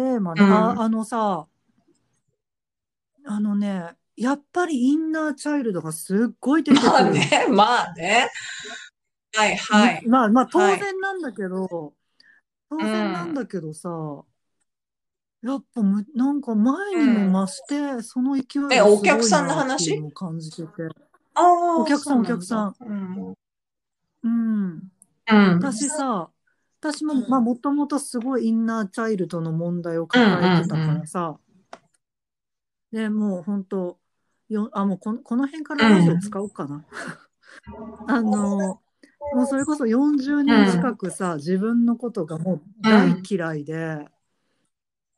ーマね、うんあ、あのさ、あのね、やっぱりインナーチャイルドがすっごい出てくまある。ね、まあね。はいはい。まあまあ当はい然なんだけど、当然なんだけどさ、やっぱむなんか前にも増して、その勢いがすごいえお客さんのなって話いうのを感じてて。ああ、お客さんお客さん。うん。うん。うん。私さ、私も、まあもともとすごいインナーチャイルドの問題を抱えてたからさ、で、もう本当よ、あ、もうこのこの辺からラジオ使おうかな。あの、もうそれこそ40年近くさ、自分のことがもう大嫌いで、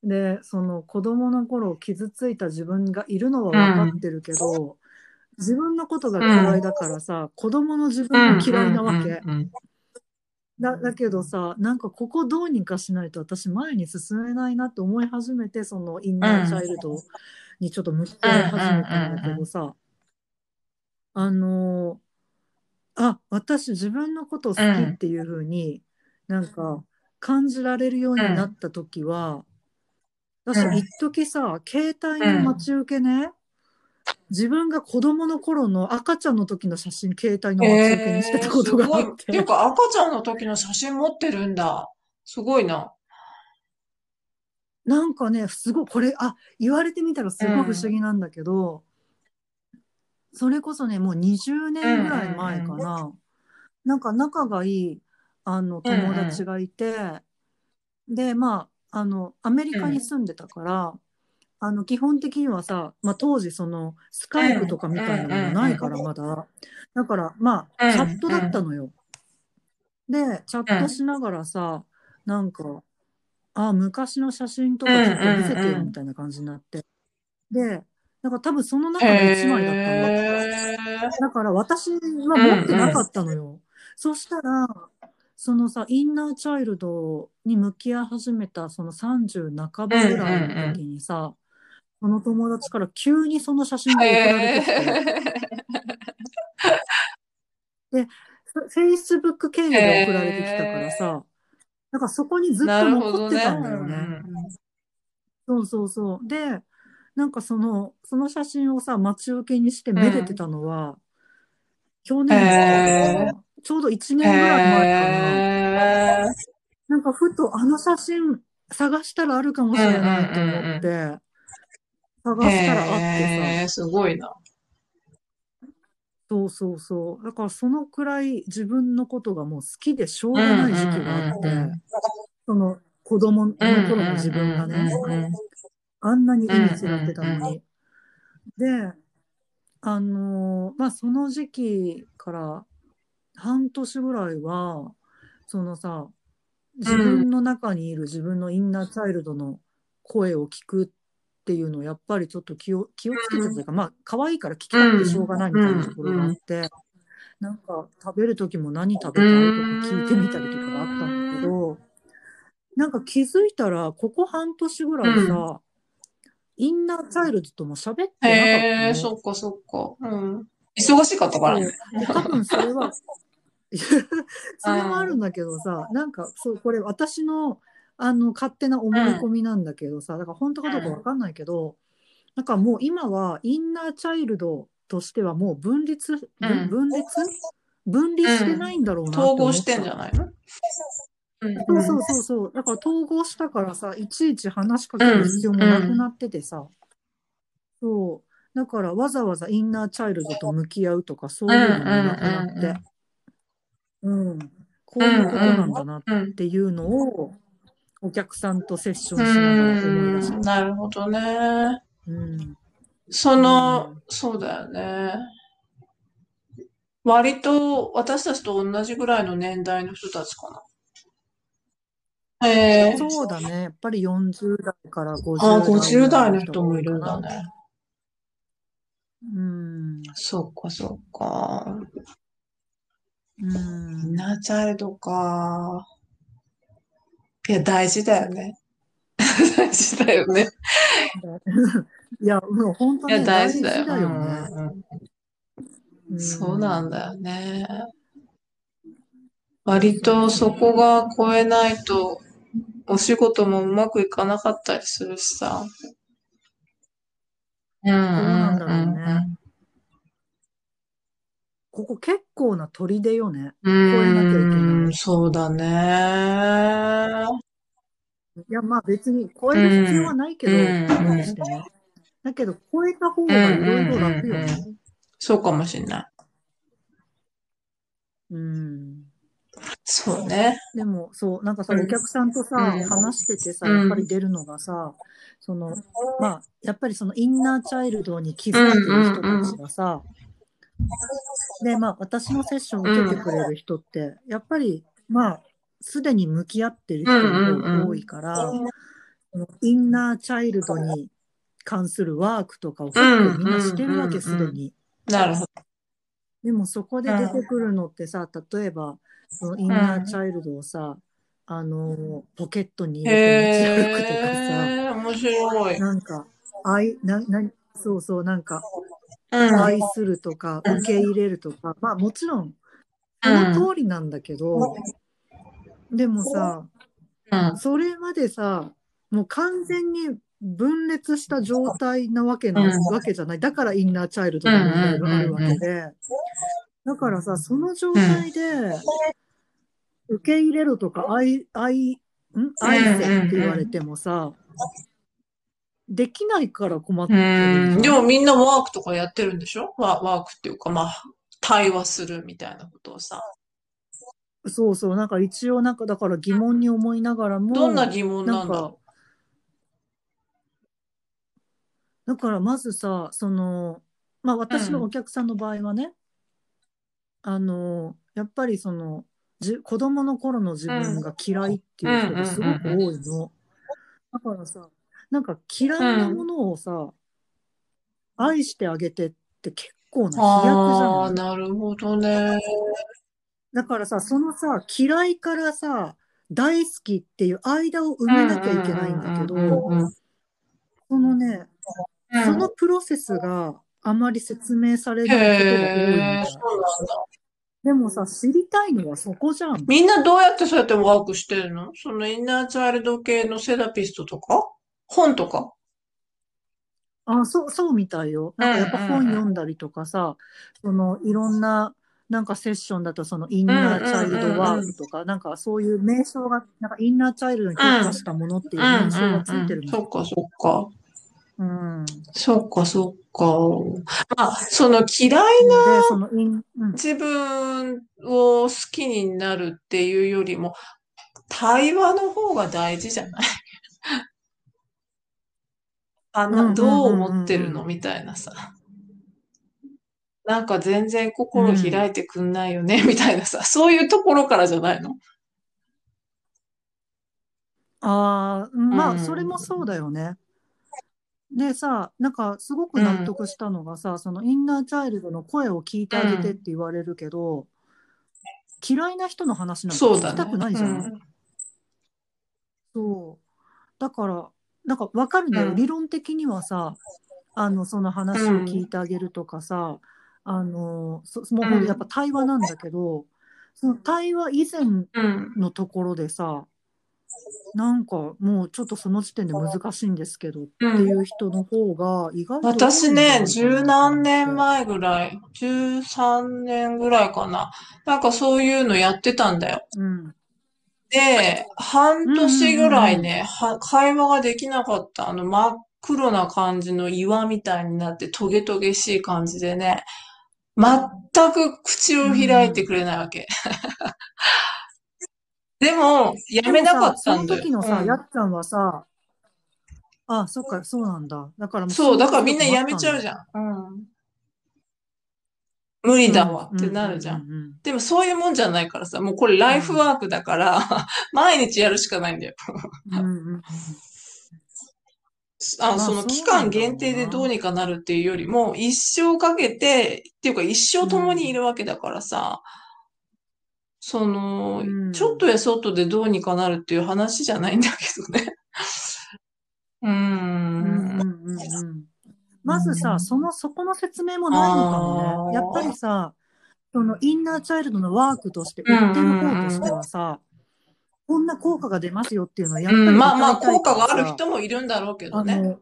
で、その子供の頃傷ついた自分がいるのは分かってるけど、自分のことが嫌いだからさ、子供の自分が嫌いなわけ。うんうんだだけどさなんかここどうにかしないと私前に進めないなって思い始めてそのインナーチャイルドにちょっと向き合い始めたんだけどさ。あのあ私自分のこと好きっていう風になんか感じられるようになった時は私うん。一時さ携帯の待ち受けね自分が子供の頃の赤ちゃんの時の写真携帯の待ち受けにしてたことがあっえーすごいっていてうか、赤ちゃんの時の写真持ってるんだ。すごいな。なんかね、すごい、これ、あ、言われてみたらすごい不思議なんだけど、それこそね、もう20年ぐらい前かな。なんか仲がいい、あの、友達がいて、で、まあ、あの、アメリカに住んでたから、あの、基本的にはさ、まあ当時その、スカイプとかみたいなものないから、まだ。だから、まあ、うんチャットだったのよ。で、チャットしながらさ、なんか、あ、昔の写真とかちょっと見せてよみたいな感じになって。で、なんか多分その中の1枚だったの。へーだから私は持ってなかったのよ。そしたら、そのさ、インナーチャイルドに向き合い始めたその30半ばぐらいの時にさ、その友達から急にその写真が送られてきて、フェイスブック経由で送られてきたからさ、なんかそこにずっなと。残ってたんだよね。そうそうそう。で、なんかその、その写真をさ、待ち受けにしてめでてたのは、去年へかなちょうど1うん年ぐらい前かな。なんかふとあの写真探したらあるかもしれないと思って、探したらあってさ、すごいな。そうそうそう。だからそのくらい自分のことがもう好きでしょうがない時期があって、その子供のうん頃の自分がね、あんなに命だってたのに。で、あのーまあ、その時期から半年ぐらいは、そのさ、自分の中にいる自分のインナーチャイルドの声を聞くっていうのをやっぱりちょっと気を気をつけてたというか、まあ、可愛いから聞きたくてしょうがないみたいなところがあって、なんか食べる時も何食べたいとか聞いてみたりとかがあったんだけど、なんか気づいたら、ここ半年ぐらいさ、インナーチャイルドとも喋ってなかったへえ、の。そっかそっか。うん。忙しかったからね。多分それは それもあるんだけどさなんかそうこれ私のあの勝手な思い込みなんだけどさだから本当かどうかわかんないけど、なんかもう今はインナーチャイルドとしてはもう分立、分うん分裂分離してないんだろうなって思った、統合してんじゃないの？そうそうそうそう。だから統合したからさ、いちいち話しかける必要もなくなっててさ。そう。だからわざわざインナーチャイルドと向き合うとかそういうのもなくなって。うん。こういうことなんだなっうん。ていうのを、お客さんとセッションしながら思い出しうん。た。なるほどね。うん。そのうん、そうだよね。割と私たちと同じぐらいの年代の人たちかな。ええそうだね。やっぱり40代から50ああ、代50代の人もいるんだね。ね。うん。そっかそっか。うん。ナーチャイルドか。いや、大事だよね。大事だよね。いや、もう本当いや、に大事大事だよ。だよね。うんうんそうなんだよね。割とそこが超えないと、お仕事もうまくいかなかったりするしさ。うん、どうなんううん、ね。ここ結構な砦よね。うん。超えなきゃいけうなんい。そうだね。いや、まあ別に超える必要はないけど、うんしてね。だけど、超えた方うん、がいろいろうん、楽よね。うんうん。そうかもしんない。うん。そうね。でも、そう、なんかさ、うんお客さんとさ、うん話しててさ、うんやっぱり出るのがさ、その、まあ、やっぱりそのインナーチャイルドに気づいてる人たちがさ、で、まあ、私のセッションを受けてくれる人って、やっぱり、まあ、すでに向き合ってる人が多いから、そのインナーチャイルドに関するワークとかを結構みんなしてるわけ、うんうんすでに。なるほど。でもそこで出てくるのってさ、例えば、そのインナーチャイルドをさ、あの、ポケットに入れて持ち歩くとかさ、面白い。なんか、愛、な、な、そうそう、なんか、うん。愛するとか、受け入れるとか、まあもちろん、その通りなんだけど、でもさ、うん。それまでさ、もう完全に分裂した状態なわけな、うん。わけじゃない。だからインナーチャイルドがあるわけで。だからさ、その状態で、受け入れろとか、愛、愛、ん。愛せって言われてもさ、できないから困ってうる。でもみんなワークとかやってるんでしょ？ワワークっていうか、まあ、対話するみたいなことをさ。そうそう、なんか一応なんかだから疑問に思いながらも、どんな疑問なんんだろ、だからまずさ、その、まあ私のお客さんの場合はね、あの、やっぱりその、じ子供の頃の自分が嫌いっていう人がすごく多いの。だからさ、なんか嫌いなものをさ、愛してあげてって結構な飛躍じゃああ、ないなるほどね。だからさ、そのさ、嫌いからさ、大好きっていう間を埋めなきゃいけないんだけど、うんうんうんそのね、うん。そのプロセスがあまり説明されないことが多い。でもさ、知りたいのはそこじゃん。みんなどうやってそうやってワークしてるの？そのインナーチャイルド系のセラピストとか？本とか？あ、そう、そうみたいよ。なんかやっぱ本読んだりとかさ、そのいろんな、なんかセッションだとそのインナーチャイルドワークとか、なんかそういう名称が、なんかインナーチャイルドに特化したものっていう名称がついてるの。そっかそっか。うん。で、そっかそっか。まあ、その嫌いなそのイン、うん。自分を好きになるっていうよりも、対話の方が大事じゃない？あな、うんうんうんうんどう思ってるの？みたいなさ。なんか全然心開いてくんないよね、みたいなさ。そういうところからじゃないの？ああ、まあ、うんそれもそうだよね。でさ、なんかすごく納得したのがさ、そのインナーチャイルドの声を聞いてあげてって言われるけど、嫌いな人の話なんてそうだ聞きたくないじゃん。ね。そう。だから、なんかわかるんだよ。うん理論的にはさ、あの、その話を聞いてあげるとかさ、あの、そもうやっぱ対話なんだけど、その対話以前うん。うん。のところでさ、なんかもうちょっとその時点で難しいんですけどっていう人の方が意外と多いんじ私ね、十何年前ぐらい、十三年ぐらいかな。なんかそういうのやってたんだよ。うん。で、半年ぐらいね、は会話ができなかった。あの、真っ黒な感じの岩みたいになって、トゲトゲしい感じでね、全く口を開いてくれないわけ。でも、やめなかったんだよ。その時のさ、うんやっちゃんはさ、あ、そっか、そうなんだ。だからもそう、だからみんなやめちゃうじ。ゃん。うん。無理だわってなるじゃん。うううでもそういうもんじゃないからさ、もうこれライフワークだから、毎日やるしかないんだよ。うんうんうんうんあ、まあその期間限定でどうにかなるっていうよりも、一生かけて、っていうか一生共にいるわけだからさ、そのうん、ちょっとやそっとでどうにかなるっていう話じゃないんだけどね。うーうんうんん。うんうんまずさ、その、そこの説明もないのかもね。やっぱりさ、そのインナーチャイルドのワークとして売ってる方としてはさ、こんな効果が出ますよっていうのはやっうん、ぱりまあまあ、歌いたい効果がある人もいるんだろうけどね。あの、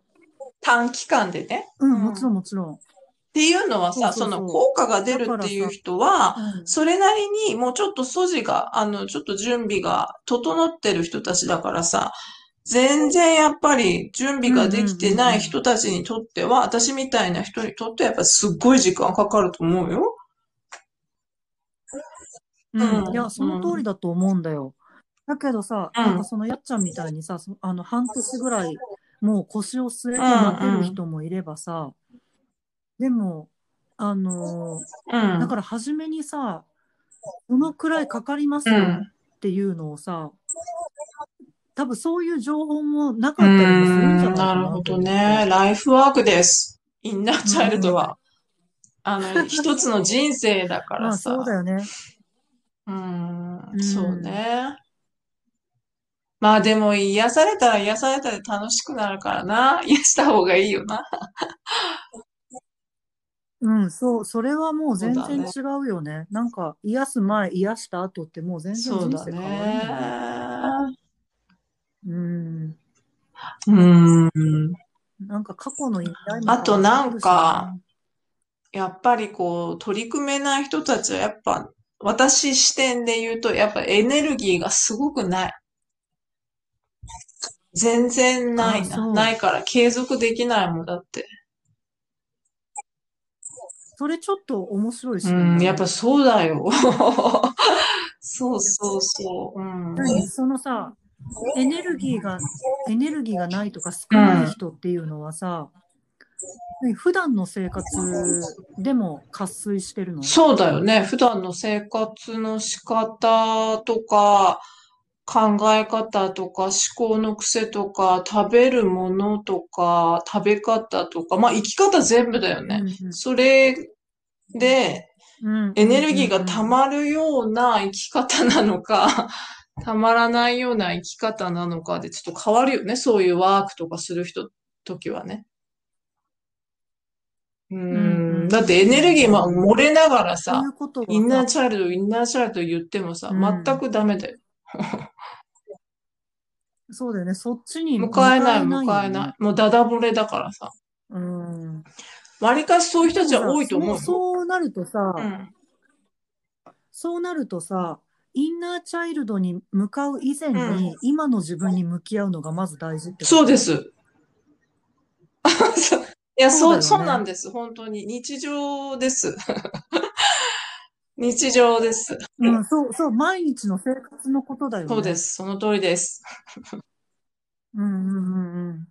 短期間でね。うん、うんもちろんもちろん。っていうのはさ、その効果が出るっていう人は、うんそれなりにもうちょっと素地が、あの、ちょっと準備が整ってる人たちだからさ、全然やっぱり準備ができてない人たちにとっては、私みたいな人にとってはやっぱすっごい時間かかると思うよ。うんうんいや、その通りだと思うんだよ。だけどさ、うんなんかそのやっちゃんみたいにさ、そあの半年ぐらいもう腰を据えて待てる人もいればさ、でも、あのーうん。だから初めにさ、このくらいかかりますよっうん。ていうのをさ、多分そういう情報もなうかったりもするんじゃん、ないかななるほどね。ライフワークです。インナーチャイルドは。あの、一つの人生だかまあらさ。そうだよね。うんう、んそうね。まあでも癒されたら癒されたで楽しくなるからな。癒した方がいいよな。うん、そう、それはもう全然違うよね。なんか、癒す前、癒した後ってもう全然人生変わるもんね。ね。うん。うん。なんか過去のあとなんかやっぱりこう、取り組めない人たちはやっぱ、私視点で言うと、やっぱエネルギーがすごくない。全然ないな。ないから継続できないもんだって。それちょっと面白い視うん、点だねやっぱそうだよ。そうそうそう。うん。何？そのさ、エネルギーが、エネルギーがないとか少ない人っていうのはさ、何普段の生活でも渇水してるの？そうだよね。普段の生活の仕方とか、考え方とか、思考の癖とか、食べるものとか、食べ方とか、まあ生き方全部だよね。うんそれでうんエネルギーが溜る。まるような生き方なのか、溜まらないような生き方なのかでちょっと変わるよね。そういうワークとかする人、時はね。ううん。だってエネルギーも漏れながらさインナーチャイルド、インナーチャイルド言ってもさ、うん全くダメだよ。そうだよね。そっちに迎えない、迎よねえない。もうダダ漏れだからさ。うん。わりかしそういう人たちは多いと思うよ。そうそうなるとさ、うん。そうなるとさ、インナーチャイルドに向かう以前に、うん今の自分に向き合うのがまず大事ってこと？そうで。す。そういや、そう、そうだよねそうなんです。本当に。日常です。日常です。うん、そう、そう、毎日の生活のことだよね。そうで。す。その通りです。うんうんうんうん。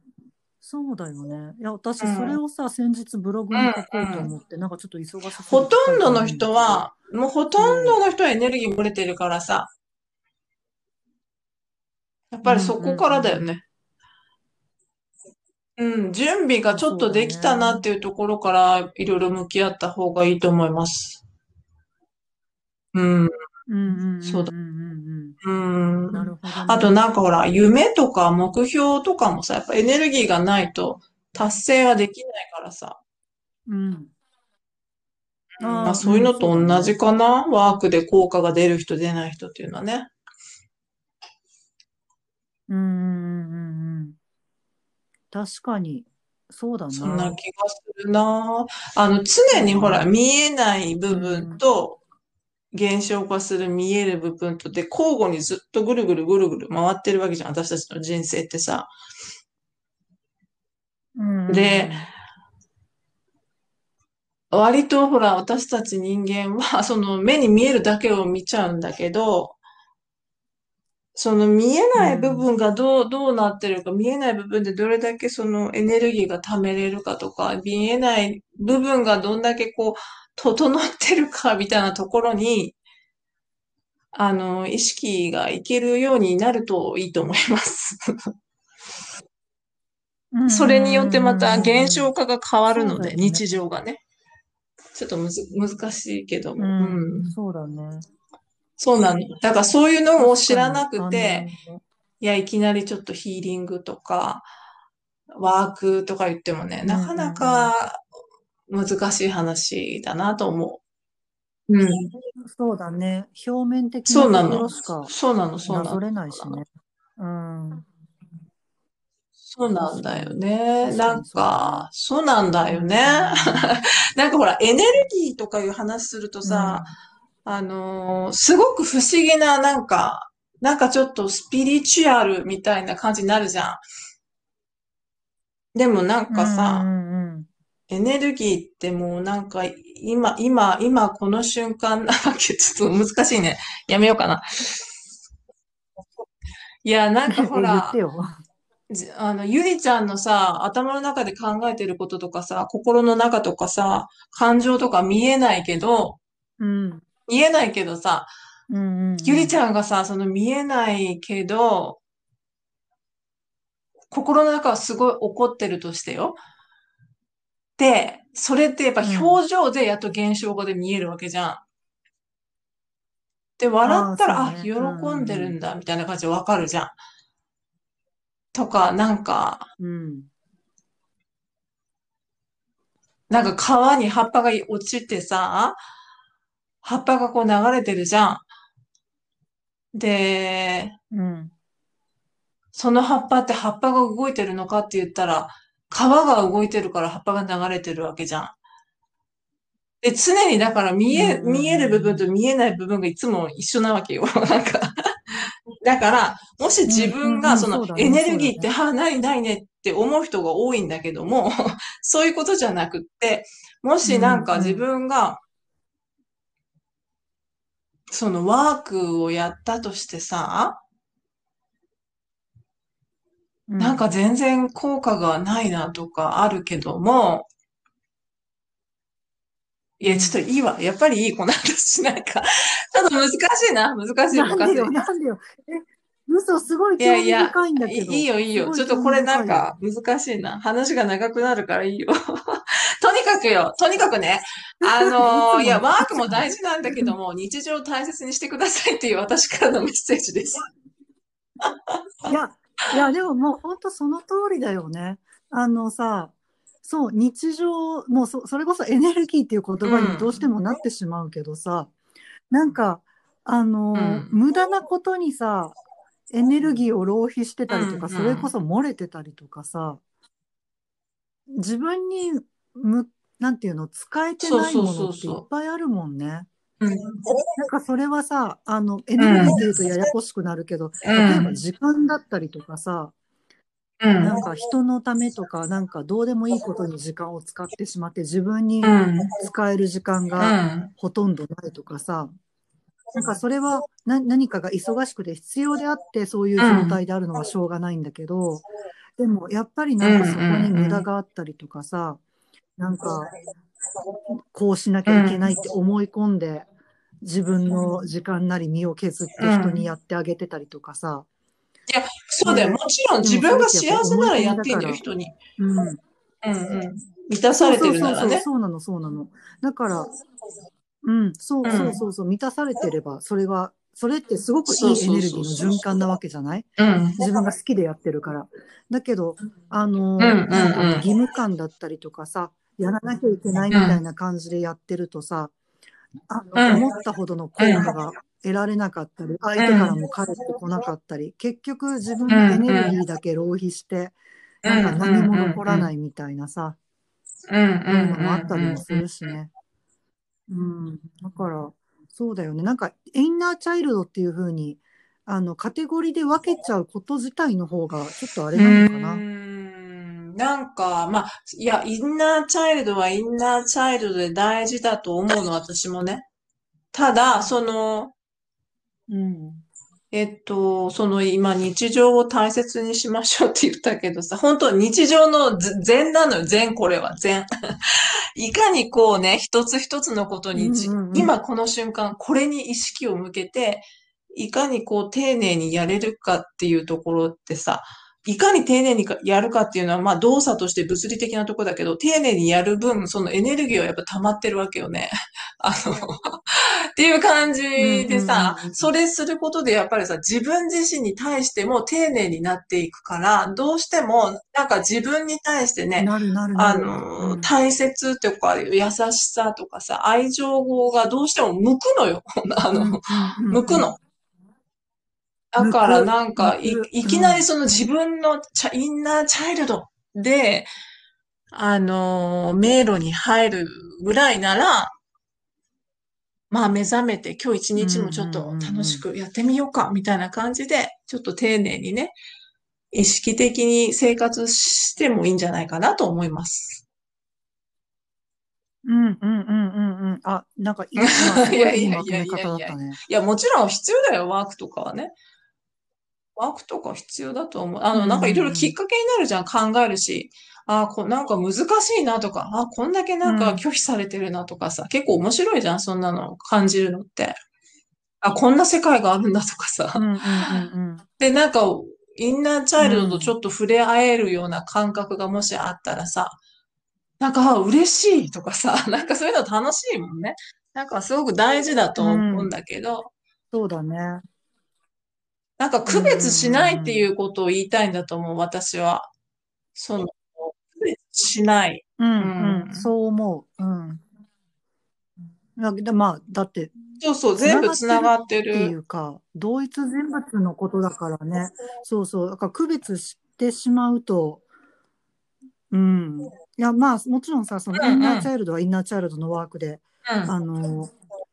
そうだよね。いや、私、うんそれをさ、先日ブログに書こうと思って、なんかちょっと忙しすぎてほとんどの人は、もうほとんどの人はエネルギー漏れてるからさ。やっぱりそこからだよね。うん、準備がちょっとできたなっていうところからいろいろ向き合った方がいいと思います。うん、うんうんうん。そうだんうん。うん。なるほど、ね。あとなんかほら、夢とか目標とかもさ、やっぱエネルギーがないと達成はできないからさ。うん。まあそういうのと同じかな。ワークで効果が出る人出ない人っていうのはね。うんうんうんうんうん。確かに、そうだな。そんな気がするな。あの、常にほら、見えない部分と、現象化する見える部分とで交互にずっとぐるぐるぐるぐる回ってるわけじゃん。私たちの人生ってさ。うんで、割とほら、私たち人間は、その目に見えるだけを見ちゃうんだけど、その見えない部分がどう、どうなってるか、見えない部分でどれだけそのエネルギーが貯めれるかとか、見えない部分がどんだけこう、整ってるかみたいなところに、あの、意識がいけるようになるといいと思います。それによってまた現象化が変わるので、ね日常がね。ちょっとむず、難しいけども。ううんん、そうだね。そうなの。だからそういうのを知らなくて、いや、いきなりちょっとヒーリングとか、ワークとか言ってもね、なかなか難しい話だなと思う。うん。そうだね。表面的なとうなの。ろしかそうなの、そうなの。なぞれないしね。うん。そうなんだよね。なん確かにそうなんだよね。なんかほら、エネルギーとかいう話するとうん。さ、あのーすごく不思議な、なんか、なんかちょっとスピリチュアルみたいな感じになるじゃん。でもなんうん。かさ、うん。うん。エネルギーってもうなんか、今、今、今この瞬間なわけ、ちょっと難しいね。やめようかな。いや、なんかほら、あの、ゆりちゃんのさ、頭の中で考えてることとかさ、心の中とかさ、感情とか見えないけど、うん。見えないけどさ、うん。うん。ゆりちうん。ゃんがさ、その見えないけど、心の中はすごい怒ってるとしてよ。で、それってやっぱうん。表情でやっと現象語で見えるわけじゃん。で、笑ああ、ったら、あ、ね。喜うん。んでうん。るんだ、みたいな感じでわかるじゃん。とか、なんか、うん。なんか川に葉っぱが落ちてさ、葉っぱがこう流れてるじゃん。で、うん。その葉っぱって葉っぱが動いてるのかって言ったら、川が動いてるから葉っぱが流れてるわけじゃん。で、常にだから見え。見える部分うん。と見えない部分がいつも一緒なわけよ。なんか。だから、もし自。分がその。エネルギーって、ね。はあ、ないないねって思う人が多いんだけども、そういうことじゃなくって、もうしなんん。か自うん。分がそのワークをやったとしてさ、うん。なんか全然効果がないなとかあるけども、いうや、ちょっん。といいわ。やっぱりいい、この話なんか。ちょっと難しいな。難しい、難しい。なんでよ、なんでよ。え、嘘、すごいいや興味いや、深いんだいけど。いいよ、いいよ。すごいちょっとこれ。なんか難しいな。話が長くなるからいいよ。とにかくよ、とにかくね、あいのー いや、ワークも。大事なんだけども、日常を大切にしてくださいっていう私からのメッセージです。いや、いや、でももう本当その通りだよね。あのさ、そう、日常、もうそ、それこそエネルギーっていう言う葉にどうしてん。もなってしまうけどさ、なんか、あうの、ん。無駄なことにさ、エネルギーを浪費してうたりとか、ん。それこうん。そ漏れてたりとかさ、自分にむ、なんていうの、使えてないものっていっぱいあるもんね。う。うん。なんかそれはさ、あの、エうネルギーっん。ていうとややこしくなるけど、う例えばん。時間だったりとかさ、うん。なんか人のためとか、なんかどうでもいいことに時間を使ってしまって、自分うにん。使える時間うがん。ほとんどないとかさ、なんかそれはな何かが忙しくて必要であって、そういう状態であるのはしょうがないんだけど、でもやっぱりうなんかそこに無駄ん。があったりとかさ、なんかこうしなきうゃいけないっん。て思い込んで、自分の時間なり身を削ってう人にやん。ってあげてたりとかさ、いや、そうだよ。もで、ちろんで自分が幸せならやっていいんだよ、人に。うん。うんうん。満たされてるならね。そうなの、そうなの。だから、うん、そううそうんそうそう、満たされてれば、それは、それってすごくいいエネルギーの循環なわけじゃない？うん。自分が好きでやってるから。だけど、あうんの、義ん務感だったりとかさ、やらなきゃいけないみうん。たいな感じでやってるとさ、あうの、ん。思ったほどの効うん。果が得られなかったり、う相手からん。も返ってこなかったり、結局自分うのエん。ネルギーうん。だけ浪費して、うなんかん。何もうん。残らないみたいなさ。そういうのもあったりもすうん。るしね。うん。だから、そうだよね。なん。か、インナーチャイルドっていう風に、あの、カテゴリーで分けちゃうこと自体の方が、ちょっとあれうなのかな。なんか、まあ、いや、インナーチャイルドはインナーチャイルドで大事だと思うの、私もね。ただ、その、うん。えっと、その今日常を大切にしましょうって言ったけどさ、本当日常のず善なのよ、善これは、善。いかにこうね、一つ一つのことうにうんうん。今この瞬間、これに意識を向けて、いかにこう丁寧にやれるかっていうところってさ、いかに丁寧にかやるかっていうのは、まあ動作として物理的なとこだけど、丁寧にやる分、そのエネルギーはやっぱ溜まってるわけよね。あの、っていう感じでさ、それすることでやっぱりさ、自分自身に対しても丁寧になっていくから、どうしても、なんか自分に対してね、あ。の、うん大切とか優しさとかさ、愛情がどうしても向くのよ。あの、向くの。だからなんか、いきなりその自分のチャインナーチャイルドで、あの、迷路に入るぐらいなら、まあ目覚めて今日一日もちょっと楽しくやってみようか、みたいな感じで、ちょっと丁寧にね、意識的に生活してもいいんじゃないかなと思います。うんうんうんうんうん。あ、なんかいい、いやいやいやいやいや。いや、もちろん必要だよ、ワークとかはね。ワークとか必要だと思う。あの、なんかいろいろきっかけになるじゃん、考えるし。あーこう、なんか難しいなとか、あーこんだけなんかうん拒否されてるなとかさ、結構面白いじゃん、そんなの感じるのって。あ、こんな世界があるんだとかさ。うんうんうん で、なんか、インナーチャイルドとちょっと触れ合えるような感覚がもしあったらさ、なんか、あ嬉しいとかさ、なんかそういうの楽しいもんね。なんかすごく大事だと思うんだけど、そうだね。なんか区別しないっていうことを言いたいんだと思う、私は。その、区別しない。うんうんうん。そう思う。うん。だでまあ、だって、そうそう、全部繋がってっている。うか、同一人物のことだからね。そうそう。だから区別してしまうと、うん。いや、まあ、もちろんさ、そのインナーチャイルドはインナーチャイルドのワークで、うん。あの、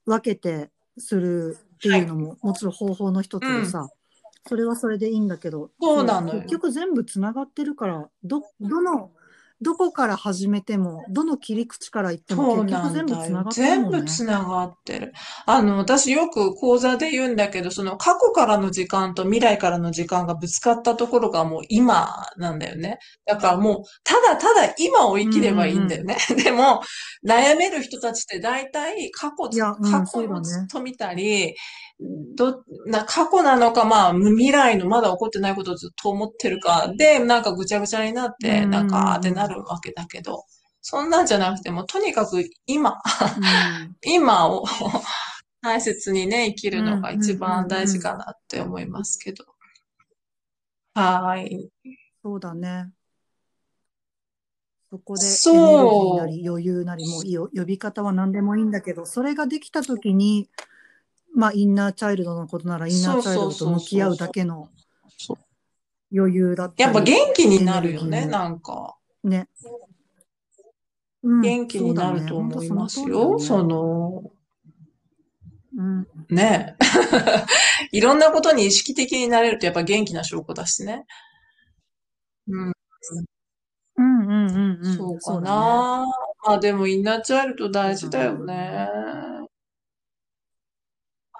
分けてするっていうのも、もちろん方法の一つでさ、それはそれでいいんだけど、そうなのよ結局全部つながってるから、ど、どの、どこから始めても、どの切り口から言っても、結局全部。つながってるね。部つながってる。あの、私よく講座で言うんだけど、その過去からの時間と未来からの時間がぶつかったところがもう今なんだよね。だからもう、ただただ今を生きればいいんだよね。でも、悩める人たちって大体過去過去をずっと見たり、ど、な、過去なのか、まあ、未来のまだ起こってないことをずっと思ってるか、で、なんかぐちゃぐちゃになって、うんなんか、ってなるわけだけど、そんなんじゃなくても、とにかく今、うん 今を大切にね、生きるのが一番大事かなって思いますけど。はーい。そうだね。そこでエネルギそうーなり余裕なりも呼び方は何でもいいんだけど、それができたときに、まあインナーチャイルドのことならインナーチャイルドと向き合うだけの余裕だったり。やっぱ元気になるよね、なんか。ね。うん元気になると思いますよ。そねのの、うん。ね。いろんなことに意識的になれるとやっぱ元気な証拠だしね。うん、うんうんうんうん。そうかそうだね。な。まあでもインナーチャイルド大事だよね。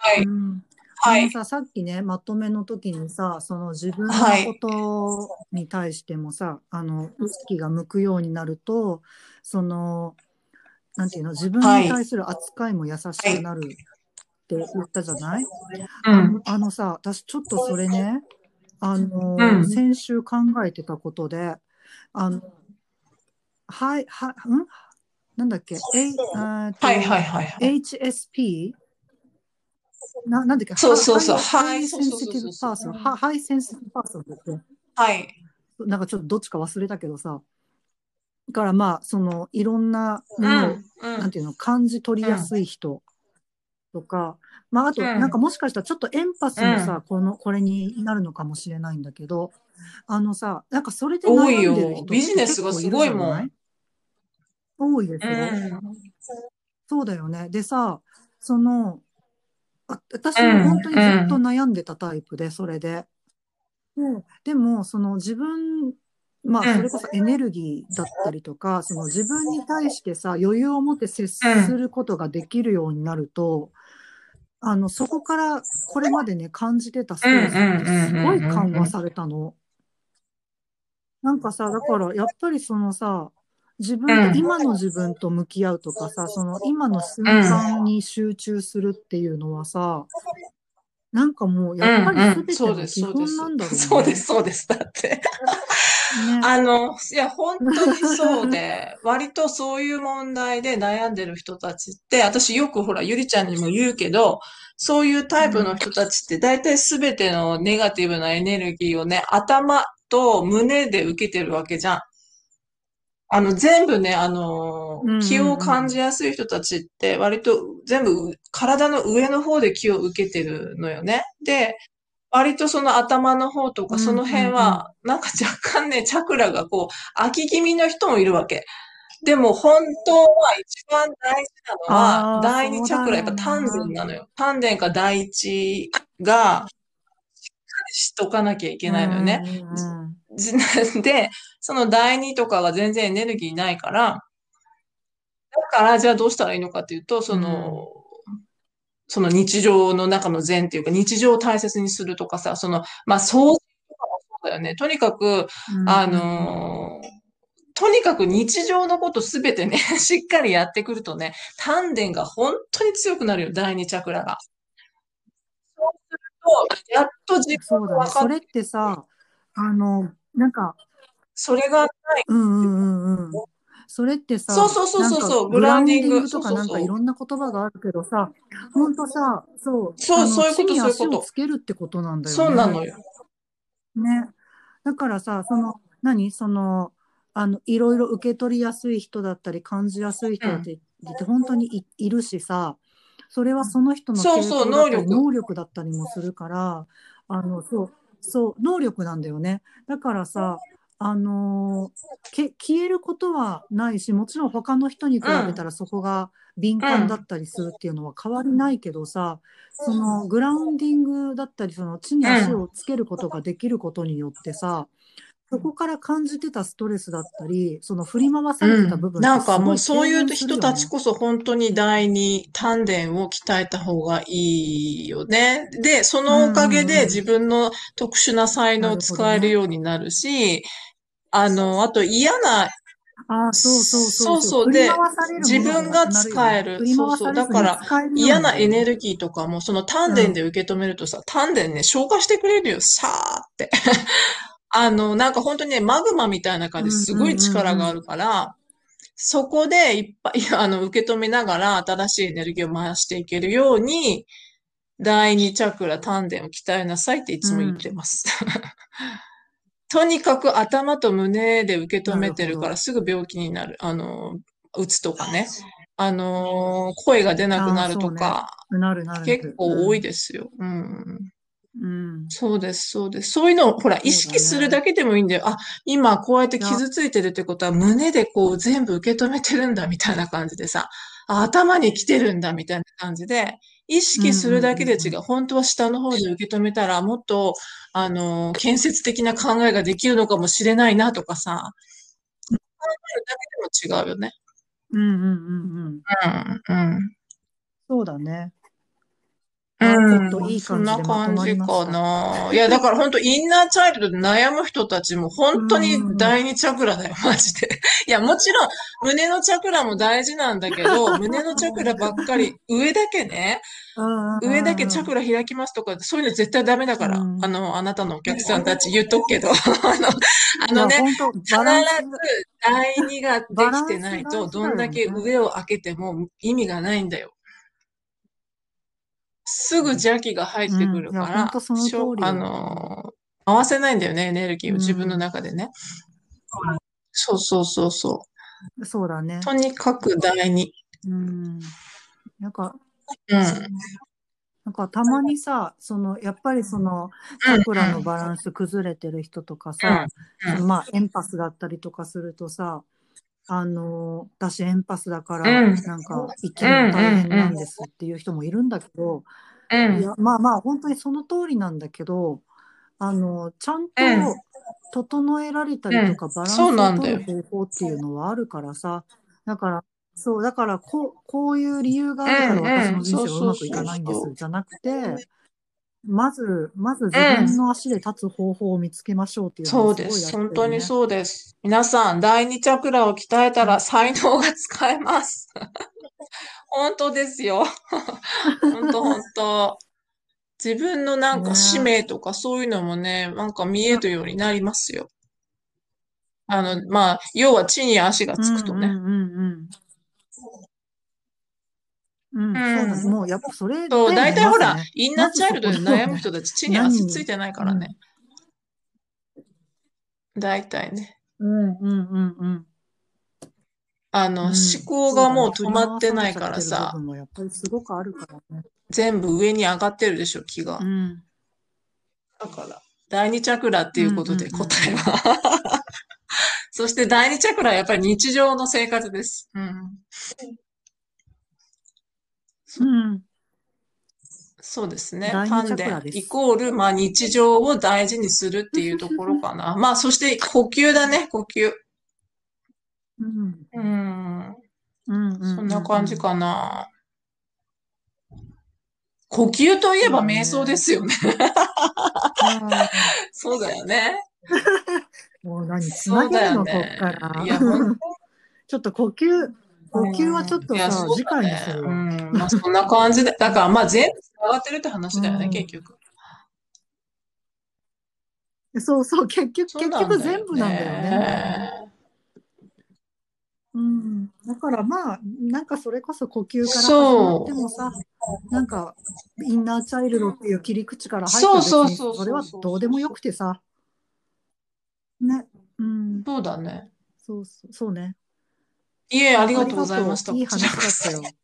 はい。うん。さ、さっきね、まとめの時にさ、その自分のはい。ことに対してもさ、あの、意識が向くようになると、その、なんていうの、自分に対する扱いも優しくなるって言ったじゃない、うん。あのさ、私ちょっとそれね、あの、うん。先週考えてたことで、あの、はい、は、ん？なんだっけ、えいはいはいはい。HSP? ななんだっけ？そうそうそう high はい sensitive person。は high sensitive person だって。はい。なんかちょっとどっちか忘れたけどさ。だからまあ、その、いろんなうものを、ん。うん。なんていうの、感じ取りやすい人とか、まあ、あと、うんなんかもしかしたらちょっとエンパスもさ、この、これになるのかもしれないんだけど、あのさ、なんかそれで悩んでる人多いよビジネスがすごいもん多いですうよ。ん。そうだよね。でさ、その、あ私も本当にずっと悩んでたタイプで、それで。ででも、その自分、まあ、うんそれこそエネルギーだったりとか、その自分に対してさ、余裕を持って接することができるようになると、あの、そこからこれまでね、感じてたストレスってすごい緩和されたの。なんかさ、だからやっぱりそのさ、自分と、今の自分と向き合うとかさ、その今の瞬間に集中するっていうのはさ、なんかもう、うんやっぱりうん。全てそうです、の基そうです。本なんだろうね。そうです、そうです。だって。ね。あの、いや、本当にそうで、割とそういう問題で悩んでる人たちって、私よくほら、ゆりちゃんにも言うけど、そういうタイプの人たちって大体すべてのネガティブなエネルギーをね、頭と胸で受けてるわけじゃん。あの、全部ね、あの気を感じやすい人たちって割と全部体の上の方で気を受けてるのよね。で、割とその頭の方とかその辺は、なんか若干ね、チャクラがこう、空き気味の人もいるわけ。でも本当は一番大事なのは、第二チャクラ、やっぱ丹田なのよ。丹田か第一が、しっかりしとかなきゃいけないのよね。うんうんじ で、その第二とかが全然エネルギーないから、だからじゃあどうしたらいいのかっていうと、その、その日常の中の善っていうか、日常を大切にするとかさ、その、まあ、掃除とかもそうだよね。とにかく、うんあのーとにかく日常のことすべてね、しっかりやってくるとね、丹田が本当に強くなるよ、第二チャクラが。そうすると、やっと自分。が分かっそれってさ、あの、なんか、それがない。うんうんうんうん。それってさ、そうそうそうそうそうなんかグラウンディングとかなんかいろんな言葉があるけどさ、ほんとさ、そう、そうそういうことそういうことつけるってことなんだよね。そうなのよ。ね。だからさ、その、何？その、あの、いろいろ受け取りやすい人だったり、感じやすい人だって、って本当にいいるしさ、それはその人の能力だったりもするから、あの、そう、そう、能力なんだよね。だからさ、あのけ消えることはないし、もちろん他の人に比べたらそこが敏感だったりするっていうのは変わりないけどさ、そのグラウンディングだったり、その地に足をつけることができることによってさ、そこから感じてたストレスだったり、その振り回されてた部分ってなんかもうそういう人たちこそ本当に第二丹田を鍛えた方がいいよね。で、そのおかげうんうん。うんで自分の特殊な才能を使えるようになるし、あの、あと嫌な、あそうそうそうそう。そうで自分が使える。振り回されずにそうそう。だから嫌なエネギルギーとかもその丹田で受け止めるとさ、丹田ね、消化してくれるよ、さーって。あの、なんか本当にね、マグマみたいな感じですごい力があるから、そこでいっぱい、あの、受け止めながら新しいエネルギーを回していけるように、第二チャクラ、丹田を鍛えなさいっていつも言ってます。とにかく頭と胸で受け止めてるかならすぐ病気になる。あの、うつとかね。あの、声が出なくなるとか、なるなる。結構多いですよ。うん。うん。そうです、そうです。そういうのを、ほら、意識するだけでもいいんだよ。あ、今こうやって傷ついてるってことは胸でこう全部受け止めてるんだみたいな感じでさ、あ、頭に来てるんだみたいな感じで、意識するだけで違うんう。本当は下の方で受け止めたらもっと、あの、建設的な考えができるのかもしれないなとかさ、考えるだけでも違うよね。うんうんうんうん。うん、うん。そうだね。うあちょんっといいそんな感じでまと感じまりましたかな。いや、だから本当インナーチャイルドで悩む人たちも本当に第二チャクラだよ、マジで。いや、もちろん胸のチャクラも大事なんだけど、胸のチャクラばっかり、上だけね、上だけチャクラ開きますとか、そういうの絶対ダメだから。うんあの、あなたのお客さんたち言っとくけど、あの、あのね、必ず第二ができてないと、どんだけ上を開けても意味がないんだよ。すぐ邪気が入ってくるからほんあのー、回せないんだよね、エネルギーをうん自分の中でね。そうそうそうそう。そうだね。とにかく第二。うん。なんか、うん。なんかたまにさ、その、やっぱりその、チャクラのバランス崩れてる人とかさ、うんまあ、エンパスだったりとかするとさ、あの、私エンパスだから、うんなんか、生きるの大変なんですっていう人もいるんだけど、うん。いや、まあまあ、本当にその通りなんだけど、あの、ちゃんとうん。整えられたりとか、バランスそうなんをだよ。取る方法っていうのはあるからさ、だから、そう、だからこう、こういう理由があるから私の人生がうまくいかないんです、じゃなくて、まず、まず自分の足で立つ方法を見つけましょうっていうのそうです。本当にそうです。皆さん、第二チャクラを鍛えたら才能が使えます。本当ですよ。本当本当。自分のなんか使ね命とかそういうのもね、なんか見えるようになりますよ。あの、まあ、要は地に足がつくとね。うんうん。ううん、そうなんです。ん。もうやっぱそれだそう、大体ほら。インナーチャイルドで。悩む人たち地に。足ついてないかうん。らね。大体ね。うんうんうんうん。あの、思うん。考そうだね。がもう止まってないからさ、ね。全部上に上がってるでしょ、気が。うん。だから、第二チャクラっていうことでん答えうんは。そして第二チャクラはやっぱり日常の生活です。うん。うん。うん。そうですね。丹田。イコール、まあ日常を大事にするっていうところかな。まあそして呼吸だね、呼吸。うん。うん。うんうそん。な感じかな。呼吸といえば瞑想でね。すよね。そうだよね。もう何、つなげるの、こっかね。ら。いや、ちょっと呼吸、呼吸はちょっとさ、そう次だね。う回にするわ。ん。まあそんな感じで。だからまあ全部繋がってるって話うだよね、結ん。局。そうそう、結局、そう結局全部なんだよね。ね。うん。だからまあ、なんかそれこそ呼吸から始まってそもさ、なんか、インナーチャイルドっていう切り口からう。入ったそうそうそうそうそうはどうでもよそう。くてさ、ね。うん。そうだね。そうそう、そうね。いえ、ありあがとうございました。こちらこ話だったそ。よ。